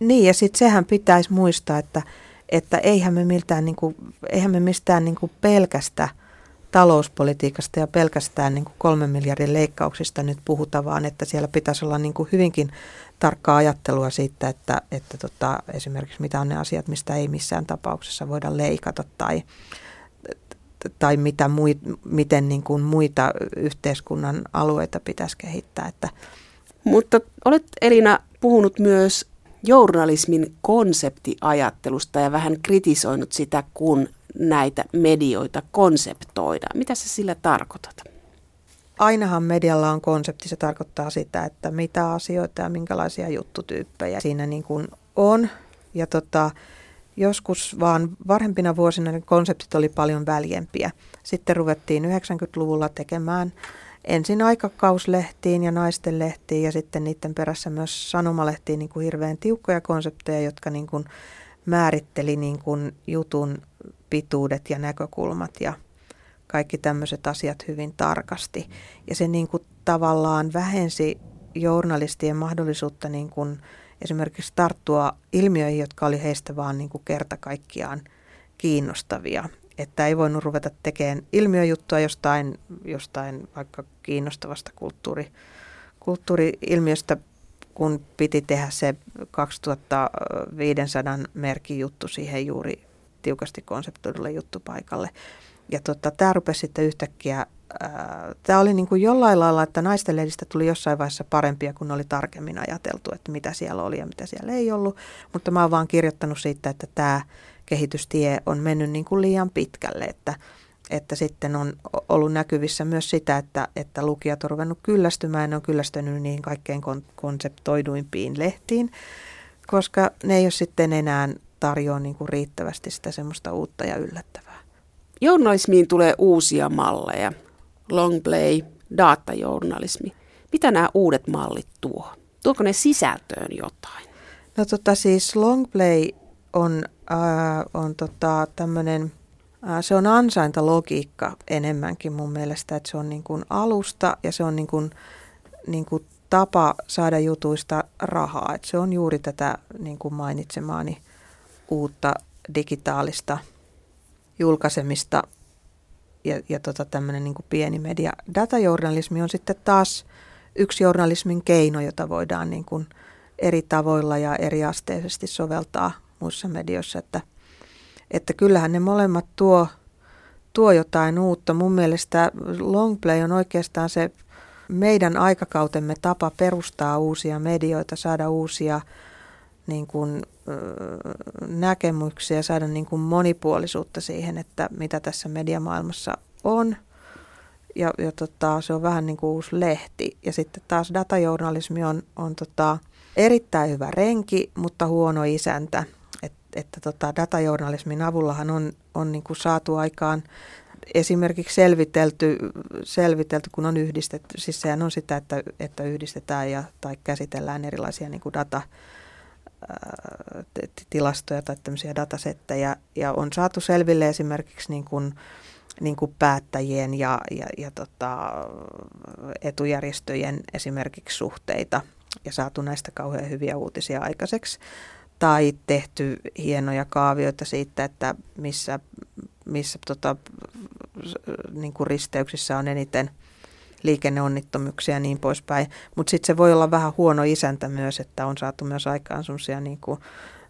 Niin, ja sitten sehän pitäisi muistaa, että, että eihän me, miltään, niin kuin, eihän me mistään niin kuin pelkästä talouspolitiikasta ja pelkästään niin kuin kolmen miljardin leikkauksista nyt puhuta, vaan että siellä pitäisi olla niin kuin hyvinkin tarkkaa ajattelua siitä, että, että tota, esimerkiksi mitä on ne asiat, mistä ei missään tapauksessa voida leikata tai, tai mitä mui, miten niin kuin muita yhteiskunnan alueita pitäisi kehittää. Että. Mutta olet Elina puhunut myös journalismin konseptiajattelusta ja vähän kritisoinut sitä, kun näitä medioita konseptoidaan. Mitä sä sillä tarkoitat? Ainahan medialla on konsepti, se tarkoittaa sitä, että mitä asioita ja minkälaisia juttutyyppejä siinä niin kuin on. Ja tota, joskus vaan varhempina vuosina ne konseptit oli paljon väljempiä. Sitten ruvettiin 90-luvulla tekemään ensin aikakauslehtiin ja naisten lehtiin ja sitten niiden perässä myös sanomalehtiin niin kuin hirveän tiukkoja konsepteja, jotka niin kuin määritteli niin kuin jutun pituudet ja näkökulmat ja kaikki tämmöiset asiat hyvin tarkasti. Ja se niin kuin tavallaan vähensi journalistien mahdollisuutta niin kuin esimerkiksi tarttua ilmiöihin, jotka oli heistä vaan niin kuin kerta kaikkiaan kiinnostavia että ei voinut ruveta tekemään ilmiöjuttua jostain, jostain vaikka kiinnostavasta kulttuuri, kulttuuri-ilmiöstä, kun piti tehdä se 2500 merkin juttu siihen juuri tiukasti konseptoidulle juttupaikalle. Ja tota, tämä rupesi sitten yhtäkkiä, tämä oli niin kuin jollain lailla, että naisten lehdistä tuli jossain vaiheessa parempia, kun oli tarkemmin ajateltu, että mitä siellä oli ja mitä siellä ei ollut. Mutta mä oon vaan kirjoittanut siitä, että tämä kehitystie on mennyt niin kuin liian pitkälle, että, että sitten on ollut näkyvissä myös sitä, että, että lukijat on ruvennut kyllästymään, ne on kyllästynyt niihin kaikkein konseptoiduimpiin lehtiin, koska ne ei ole sitten enää tarjoa niin kuin riittävästi sitä semmoista uutta ja yllättävää. Journalismiin tulee uusia malleja. Long play, datajournalismi. Mitä nämä uudet mallit tuo? Tuoko ne sisältöön jotain? No tota siis long play on, äh, on tota, tämmöinen, äh, se on ansaintalogiikka enemmänkin mun mielestä, että se on niin kuin alusta ja se on niin kuin, niin kuin tapa saada jutuista rahaa. Että se on juuri tätä niin kuin mainitsemaani uutta digitaalista julkaisemista ja, ja tota tämmöinen niin pieni media. Datajournalismi on sitten taas yksi journalismin keino, jota voidaan niin kuin eri tavoilla ja eri asteisesti soveltaa muissa medioissa, että, että kyllähän ne molemmat tuo, tuo jotain uutta. Mun mielestä longplay on oikeastaan se meidän aikakautemme tapa perustaa uusia medioita, saada uusia niin kuin, näkemyksiä, saada niin kuin monipuolisuutta siihen, että mitä tässä mediamaailmassa on. Ja, ja tota, se on vähän niin kuin uusi lehti. Ja sitten taas datajournalismi on, on tota, erittäin hyvä renki, mutta huono isäntä että tota, datajournalismin avullahan on, on niin kuin saatu aikaan esimerkiksi selvitelty, selvitelty, kun on yhdistetty, siis sehän on sitä, että, että yhdistetään ja, tai käsitellään erilaisia niin kuin data, tilastoja tai tämmöisiä datasetteja ja on saatu selville esimerkiksi niin kuin niin kuin päättäjien ja, ja, ja tota, etujärjestöjen esimerkiksi suhteita ja saatu näistä kauhean hyviä uutisia aikaiseksi. Tai tehty hienoja kaavioita siitä, että missä, missä tota, niin kuin risteyksissä on eniten liikenneonnittomuksia ja niin poispäin. Mutta sitten se voi olla vähän huono isäntä myös, että on saatu myös aikaan semmoisia niin kuin,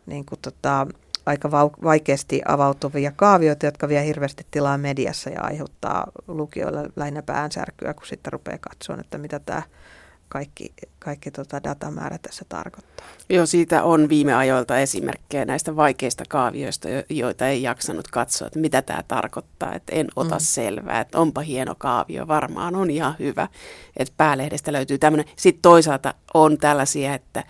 niin kuin tota, aika vaikeasti avautuvia kaavioita, jotka vie hirveästi tilaa mediassa ja aiheuttaa lukijoille lähinnä päänsärkyä, kun sitten rupeaa katsoa, että mitä tämä kaikki, kaikki tota datamäärä tässä tarkoittaa. Joo, siitä on viime ajoilta esimerkkejä näistä vaikeista kaavioista, joita ei jaksanut katsoa, että mitä tämä tarkoittaa, että en ota mm. selvää, että onpa hieno kaavio, varmaan on ihan hyvä, että päälehdestä löytyy tämmöinen. Sitten toisaalta on tällaisia, että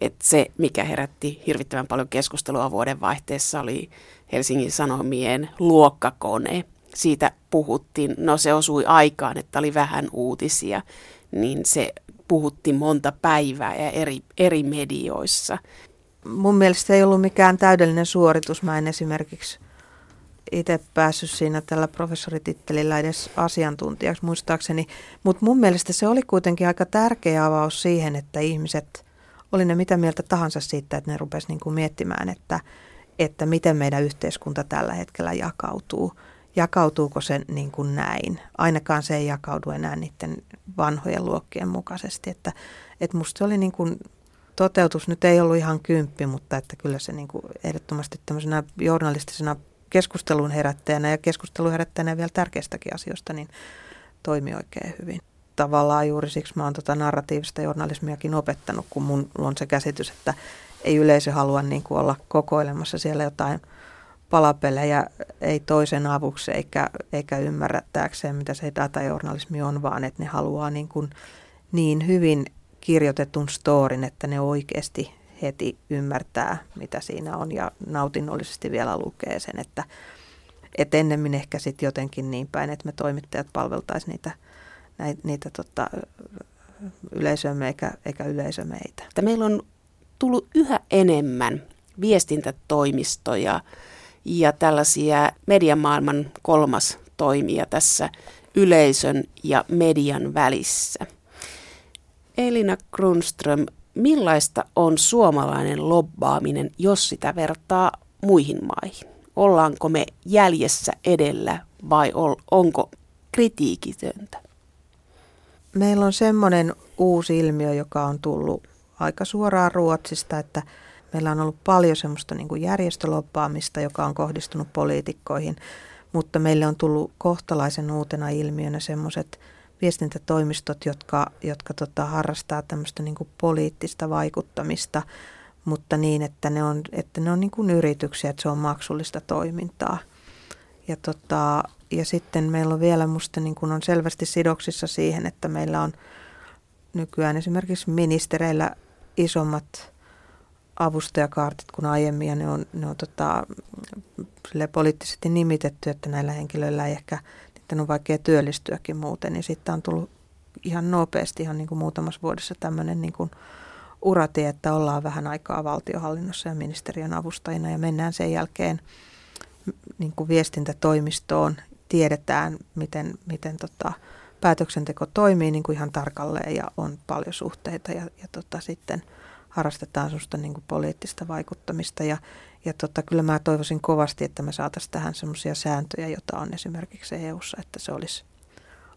että se, mikä herätti hirvittävän paljon keskustelua vuodenvaihteessa, oli Helsingin Sanomien luokkakone. Siitä puhuttiin, no se osui aikaan, että oli vähän uutisia, niin se puhutti monta päivää ja eri, eri medioissa. Mun mielestä ei ollut mikään täydellinen suoritus. Mä en esimerkiksi itse päässyt siinä tällä professoritittelillä edes asiantuntijaksi muistaakseni, mutta mun mielestä se oli kuitenkin aika tärkeä avaus siihen, että ihmiset oli ne mitä mieltä tahansa siitä, että ne rupesivat niin kuin miettimään, että, että miten meidän yhteiskunta tällä hetkellä jakautuu. Jakautuuko se niin kuin näin? Ainakaan se ei jakaudu enää niiden vanhojen luokkien mukaisesti. Että, että musta se oli niin kuin, toteutus nyt ei ollut ihan kymppi, mutta että kyllä se niin kuin ehdottomasti tämmöisenä journalistisena keskustelun herättäjänä ja keskustelun herättäjänä vielä tärkeistäkin asioista, niin toimi oikein hyvin tavallaan juuri siksi mä oon tota narratiivista journalismiakin opettanut, kun mun on se käsitys, että ei yleisö halua niin kuin olla kokoilemassa siellä jotain palapelejä, ei toisen avuksi eikä, eikä ymmärrättääkseen, mitä se datajournalismi on, vaan että ne haluaa niin, kuin niin hyvin kirjoitetun storin, että ne oikeasti heti ymmärtää, mitä siinä on ja nautinnollisesti vielä lukee sen, että, että ennemmin ehkä sitten jotenkin niin päin, että me toimittajat palveltaisiin niitä – näitä, niitä tota, yleisömme eikä, eikä yleisö meitä. Meillä on tullut yhä enemmän viestintätoimistoja ja tällaisia mediamaailman kolmas toimija tässä yleisön ja median välissä. Elina Grunström, millaista on suomalainen lobbaaminen, jos sitä vertaa muihin maihin? Ollaanko me jäljessä edellä vai onko kritiikitöntä? Meillä on semmoinen uusi ilmiö, joka on tullut aika suoraan Ruotsista, että meillä on ollut paljon semmoista niin järjestöloppaamista, joka on kohdistunut poliitikkoihin, mutta meille on tullut kohtalaisen uutena ilmiönä semmoiset viestintätoimistot, jotka, jotka tota, harrastaa tämmöistä niin poliittista vaikuttamista, mutta niin, että ne on, että ne on niin kuin yrityksiä, että se on maksullista toimintaa. Ja tota, ja sitten meillä on vielä musta niin kuin on selvästi sidoksissa siihen, että meillä on nykyään esimerkiksi ministereillä isommat avustajakaartit kuin aiemmin ja ne on, ne on tota, poliittisesti nimitetty, että näillä henkilöillä ei ehkä, niiden on vaikea työllistyäkin muuten, niin sitten on tullut ihan nopeasti ihan niin kuin muutamassa vuodessa tämmöinen niin kuin urati, että ollaan vähän aikaa valtiohallinnossa ja ministeriön avustajina ja mennään sen jälkeen niin kuin viestintätoimistoon tiedetään, miten, miten tota, päätöksenteko toimii niin kuin ihan tarkalleen ja on paljon suhteita ja, ja tota, sitten harrastetaan sellaista niin kuin poliittista vaikuttamista ja, ja tota, kyllä mä toivoisin kovasti, että me saataisiin tähän sellaisia sääntöjä, joita on esimerkiksi EU-ssa, että se olisi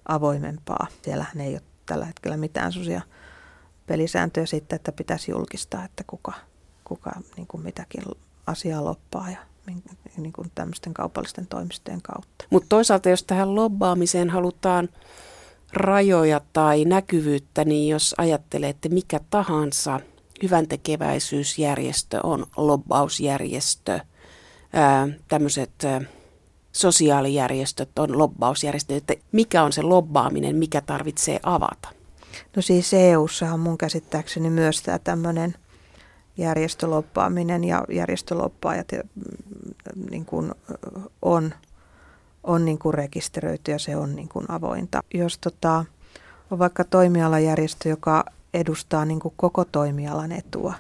avoimempaa. Siellähän ei ole tällä hetkellä mitään sellaisia pelisääntöjä sitten, että pitäisi julkistaa, että kuka, kuka niin kuin mitäkin asiaa loppaa ja niin kuin tämmöisten kaupallisten toimistojen kautta. Mutta toisaalta, jos tähän lobbaamiseen halutaan rajoja tai näkyvyyttä, niin jos ajattelee, että mikä tahansa hyvän tekeväisyysjärjestö on lobbausjärjestö, tämmöiset sosiaalijärjestöt on lobbausjärjestöt, että mikä on se lobbaaminen, mikä tarvitsee avata? No siis EU-ssahan mun käsittääkseni myös tämä tämmöinen – järjestöloppaaminen ja järjestöloppaajat mm, niin kuin on, on niin kuin rekisteröity ja se on niin kuin avointa. Jos tota, on vaikka toimialajärjestö, joka edustaa niin kuin koko toimialan etua,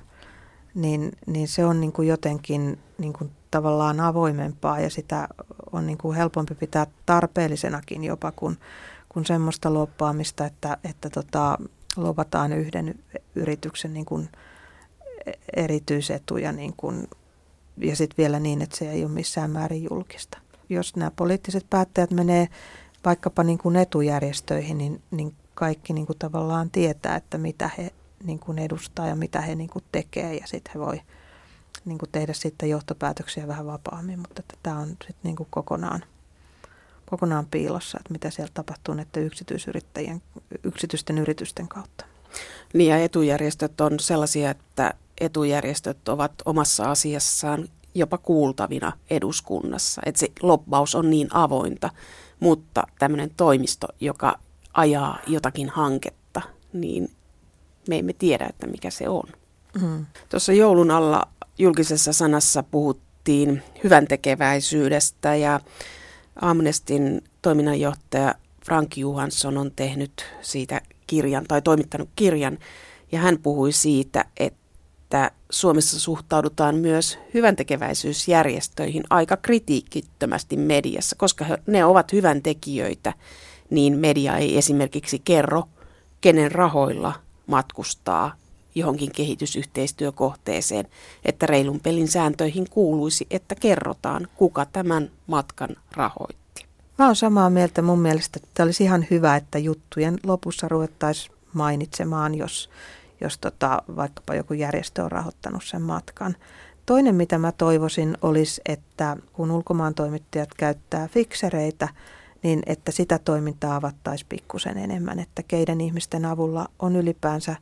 niin, niin se on niin kuin jotenkin niin kuin tavallaan avoimempaa ja sitä on niin kuin helpompi pitää tarpeellisenakin jopa kuin, kuin semmoista loppaamista, että, että tota, lopataan yhden yrityksen niin kuin erityisetuja niin kuin, ja sitten vielä niin, että se ei ole missään määrin julkista. Jos nämä poliittiset päättäjät menee vaikkapa niin kuin etujärjestöihin, niin, niin kaikki niin kuin tavallaan tietää, että mitä he niin kuin edustaa ja mitä he niin kuin tekee ja sitten he voi niin kuin tehdä sitten johtopäätöksiä vähän vapaammin, mutta tämä on sitten niin kuin kokonaan, kokonaan piilossa, että mitä siellä tapahtuu näiden yksityisyrittäjien, yksityisten yritysten kautta. Niin ja etujärjestöt on sellaisia, että etujärjestöt ovat omassa asiassaan jopa kuultavina eduskunnassa. Että se lobbaus on niin avointa, mutta tämmöinen toimisto, joka ajaa jotakin hanketta, niin me emme tiedä, että mikä se on. Mm. Tuossa joulun alla julkisessa sanassa puhuttiin hyvän tekeväisyydestä ja Amnestin toiminnanjohtaja Frank Johansson on tehnyt siitä kirjan tai toimittanut kirjan ja hän puhui siitä, että Suomessa suhtaudutaan myös hyvän tekeväisyysjärjestöihin aika kritiikittömästi mediassa, koska ne ovat hyvän tekijöitä, niin media ei esimerkiksi kerro, kenen rahoilla matkustaa johonkin kehitysyhteistyökohteeseen, että reilun pelin sääntöihin kuuluisi, että kerrotaan, kuka tämän matkan rahoitti. Mä oon samaa mieltä mun mielestä, että olisi ihan hyvä, että juttujen lopussa ruvettaisiin mainitsemaan, jos, jos tota, vaikkapa joku järjestö on rahoittanut sen matkan. Toinen, mitä mä toivoisin, olisi, että kun ulkomaan toimittajat käyttää fiksereitä, niin että sitä toimintaa avattaisiin pikkusen enemmän, että keiden ihmisten avulla on ylipäänsä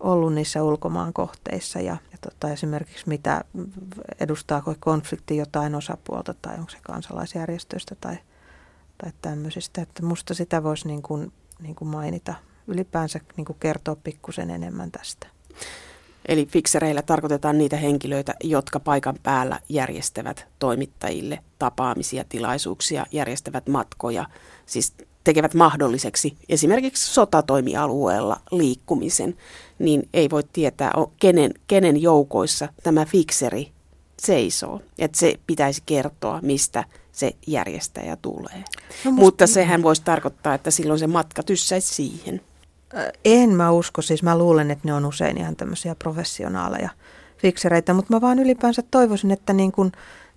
ollut niissä ulkomaan kohteissa ja, ja tota, esimerkiksi mitä edustaako konflikti jotain osapuolta tai onko se kansalaisjärjestöistä tai, tai tämmöisistä. Että musta sitä voisi niin kuin, niin kuin mainita ylipäänsä niin kuin kertoa pikkusen enemmän tästä. Eli fiksereillä tarkoitetaan niitä henkilöitä, jotka paikan päällä järjestävät toimittajille tapaamisia, tilaisuuksia, järjestävät matkoja, siis tekevät mahdolliseksi esimerkiksi sotatoimialueella liikkumisen, niin ei voi tietää, kenen, kenen joukoissa tämä fikseri seisoo. Että se pitäisi kertoa, mistä se järjestäjä tulee. No Mutta sehän voisi tarkoittaa, että silloin se matka tyssäisi siihen. En mä usko, siis mä luulen, että ne on usein ihan tämmöisiä professionaaleja fiksereitä, mutta mä vaan ylipäänsä toivoisin, että niin kun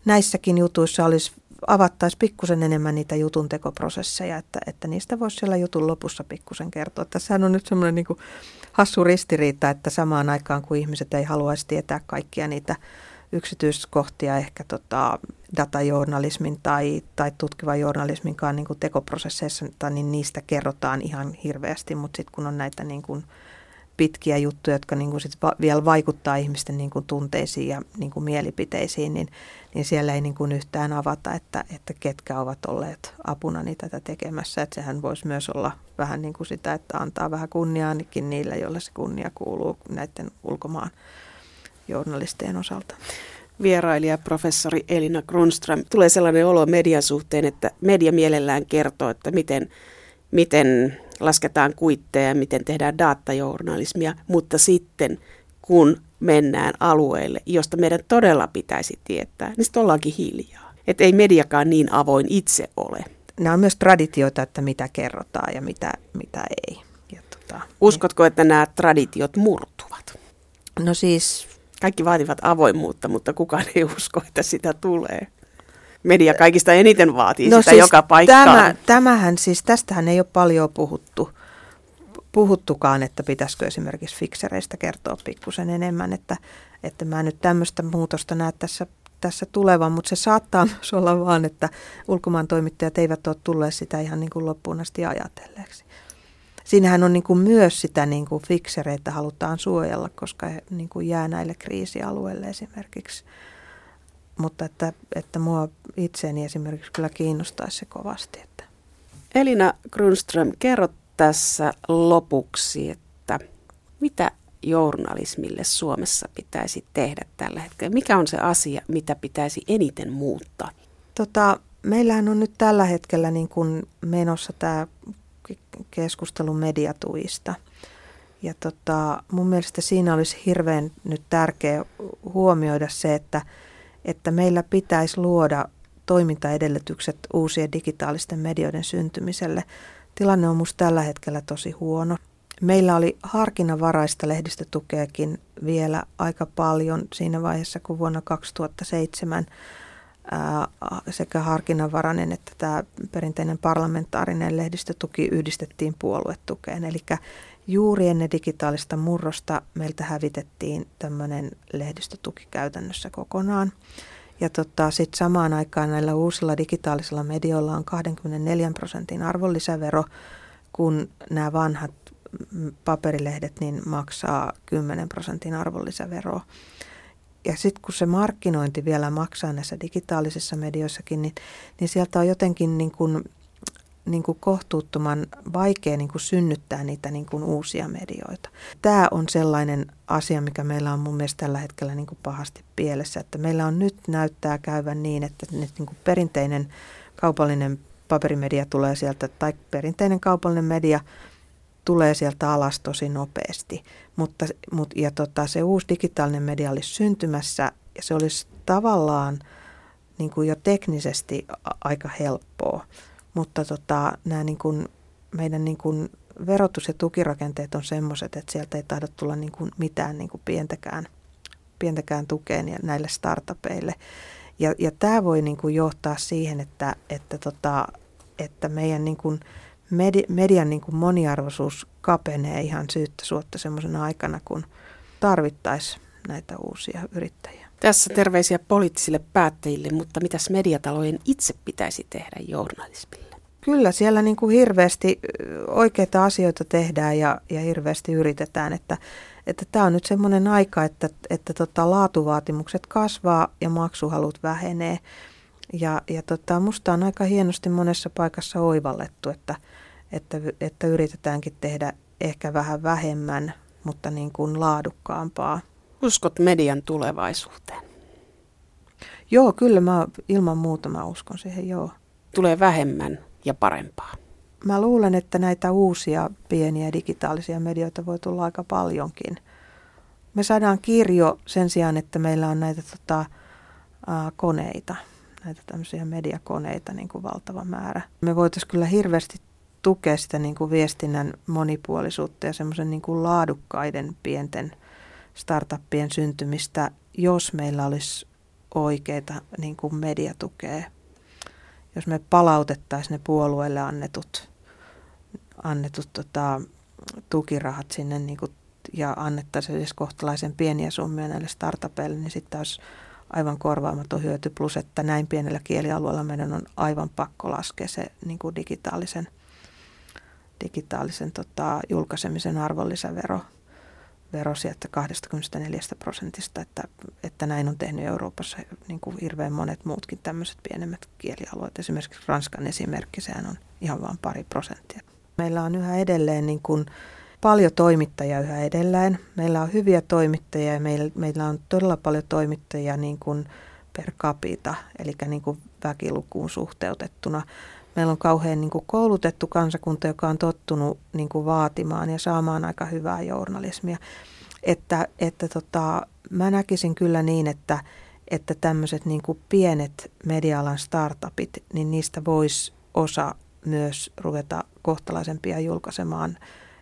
näissäkin jutuissa olisi avattaisiin pikkusen enemmän niitä jutun tekoprosesseja, että, että niistä voisi siellä jutun lopussa pikkusen kertoa. Tässähän on nyt semmoinen niin hassu ristiriita, että samaan aikaan kun ihmiset ei haluaisi tietää kaikkia niitä yksityiskohtia ehkä tota, datajournalismin tai, tai tutkivan journalisminkaan niin kuin tekoprosesseissa, niin niistä kerrotaan ihan hirveästi, mutta sitten kun on näitä niin kuin pitkiä juttuja, jotka niin kuin sit va- vielä vaikuttaa ihmisten niin kuin tunteisiin ja niin kuin mielipiteisiin, niin, niin siellä ei niin kuin yhtään avata, että, että ketkä ovat olleet apuna niitä tätä tekemässä. Että sehän voisi myös olla vähän niin kuin sitä, että antaa vähän kunniaanikin niille, joille se kunnia kuuluu näiden ulkomaan journalistien osalta vierailija professori Elina Grunström. Tulee sellainen olo median suhteen, että media mielellään kertoo, että miten, miten lasketaan kuitteja, miten tehdään datajournalismia, mutta sitten kun mennään alueelle, josta meidän todella pitäisi tietää, niin sitten ollaankin hiljaa. Että ei mediakaan niin avoin itse ole. Nämä on myös traditioita, että mitä kerrotaan ja mitä, mitä ei. Ja tota, Uskotko, että nämä traditiot murtuvat? No siis... Kaikki vaativat avoimuutta, mutta kukaan ei usko, että sitä tulee media kaikista eniten vaatii no sitä siis joka paikkaan. Tämä, tämähän siis, tästähän ei ole paljon puhuttu, puhuttukaan, että pitäisikö esimerkiksi fiksereistä kertoa pikkusen enemmän, että, että mä nyt tämmöistä muutosta näe tässä, tässä tulevan, mutta se saattaa myös olla vaan, että ulkomaan toimittajat eivät ole tulleet sitä ihan niin kuin loppuun asti ajatelleeksi. Siinähän on niin kuin myös sitä niin kuin fiksereitä halutaan suojella, koska he niin kuin jää näille kriisialueille esimerkiksi mutta että, että mua itseäni esimerkiksi kyllä kiinnostaisi se kovasti. Että. Elina Grunström, kerro tässä lopuksi, että mitä journalismille Suomessa pitäisi tehdä tällä hetkellä? Mikä on se asia, mitä pitäisi eniten muuttaa? Tota, meillähän on nyt tällä hetkellä niin kuin menossa tämä keskustelu mediatuista. Ja tota, mun mielestä siinä olisi hirveän nyt tärkeä huomioida se, että – että meillä pitäisi luoda toimintaedellytykset uusien digitaalisten medioiden syntymiselle. Tilanne on minusta tällä hetkellä tosi huono. Meillä oli harkinnanvaraista lehdistötukeakin vielä aika paljon siinä vaiheessa, kun vuonna 2007 sekä harkinnanvarainen että tämä perinteinen parlamentaarinen lehdistötuki yhdistettiin puoluetukeen. Eli juuri ennen digitaalista murrosta meiltä hävitettiin tämmöinen lehdistötuki käytännössä kokonaan. Ja tota, sitten samaan aikaan näillä uusilla digitaalisilla medioilla on 24 prosentin arvonlisävero, kun nämä vanhat paperilehdet niin maksaa 10 prosentin arvonlisäveroa. Ja sitten kun se markkinointi vielä maksaa näissä digitaalisissa medioissakin, niin, niin sieltä on jotenkin niin kuin, niin kuin kohtuuttoman vaikea niin kuin synnyttää niitä niin kuin uusia medioita. Tämä on sellainen asia, mikä meillä on mun mielestä tällä hetkellä niin kuin pahasti pielessä, että meillä on nyt näyttää käyvän niin, että nyt niin kuin perinteinen kaupallinen paperimedia tulee sieltä, tai perinteinen kaupallinen media tulee sieltä alas tosi nopeasti. Mutta, mut, ja tota, se uusi digitaalinen media olisi syntymässä ja se olisi tavallaan niin kuin jo teknisesti aika helppoa. Mutta tota, nämä niin kuin, meidän niin kuin verotus- ja tukirakenteet on semmoiset, että sieltä ei taida tulla niin kuin mitään niin kuin pientäkään, pientäkään tukeen näille startupeille. Ja, ja tämä voi niin kuin johtaa siihen, että, että, tota, että meidän niin kuin medi, median niin kuin moniarvoisuus kapenee ihan syyttä suotta semmoisena aikana, kun tarvittaisiin näitä uusia yrittäjiä. Tässä terveisiä poliittisille päättäjille, mutta mitäs mediatalojen itse pitäisi tehdä journalismille? Kyllä siellä niin kuin hirveästi oikeita asioita tehdään ja, ja hirveästi yritetään, että että tämä on nyt semmoinen aika, että, että tota, laatuvaatimukset kasvaa ja maksuhalut vähenee. Ja, ja tota, musta on aika hienosti monessa paikassa oivallettu, että, että, että yritetäänkin tehdä ehkä vähän vähemmän, mutta niin kuin laadukkaampaa. Uskot median tulevaisuuteen? Joo, kyllä mä ilman muuta mä uskon siihen, joo. Tulee vähemmän ja parempaa. Mä luulen, että näitä uusia pieniä digitaalisia medioita voi tulla aika paljonkin. Me saadaan kirjo sen sijaan, että meillä on näitä tota, ä, koneita, näitä tämmöisiä mediakoneita niin kuin valtava määrä. Me voitaisiin kyllä hirveästi tukea sitä niin kuin viestinnän monipuolisuutta ja semmoisen niin kuin laadukkaiden pienten startuppien syntymistä, jos meillä olisi oikeita niin kuin mediatukea. Jos me palautettaisiin ne puolueelle annetut, annetut tota, tukirahat sinne niin kuin, ja annettaisiin edes kohtalaisen pieniä summia näille startupeille, niin sitten olisi aivan korvaamaton hyöty. Plus, että näin pienellä kielialueella meidän on aivan pakko laskea se niin kuin digitaalisen – digitaalisen tota, julkaisemisen arvonlisävero vero sieltä 24 prosentista, että, että näin on tehnyt Euroopassa niin kuin hirveän monet muutkin tämmöiset pienemmät kielialueet. Esimerkiksi Ranskan esimerkki, sehän on ihan vain pari prosenttia. Meillä on yhä edelleen niin kuin paljon toimittajia yhä edelleen. Meillä on hyviä toimittajia ja meillä, meillä on todella paljon toimittajia niin kuin per capita, eli niin kuin väkilukuun suhteutettuna meillä on kauhean niin kuin koulutettu kansakunta, joka on tottunut niin kuin vaatimaan ja saamaan aika hyvää journalismia. Että, että tota, mä näkisin kyllä niin, että, että tämmöiset niin pienet media-alan startupit, niin niistä voisi osa myös ruveta kohtalaisempia julkaisemaan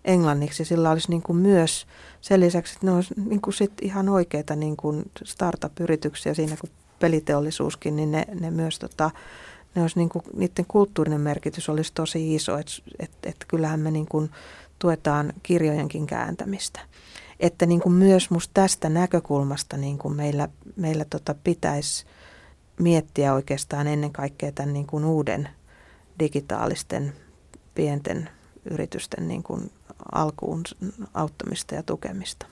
englanniksi. Sillä olisi niin kuin myös sen lisäksi, että ne olisi niin kuin sit ihan oikeita niin kuin startup-yrityksiä siinä kuin peliteollisuuskin, niin ne, ne myös tota, ne olisi niin kuin, niiden kulttuurinen merkitys olisi tosi iso, että et, et kyllähän me niin kuin tuetaan kirjojenkin kääntämistä. Että niin kuin myös musta tästä näkökulmasta niin kuin meillä, meillä tota pitäisi miettiä oikeastaan ennen kaikkea tämän niin kuin uuden digitaalisten pienten yritysten niin kuin alkuun auttamista ja tukemista.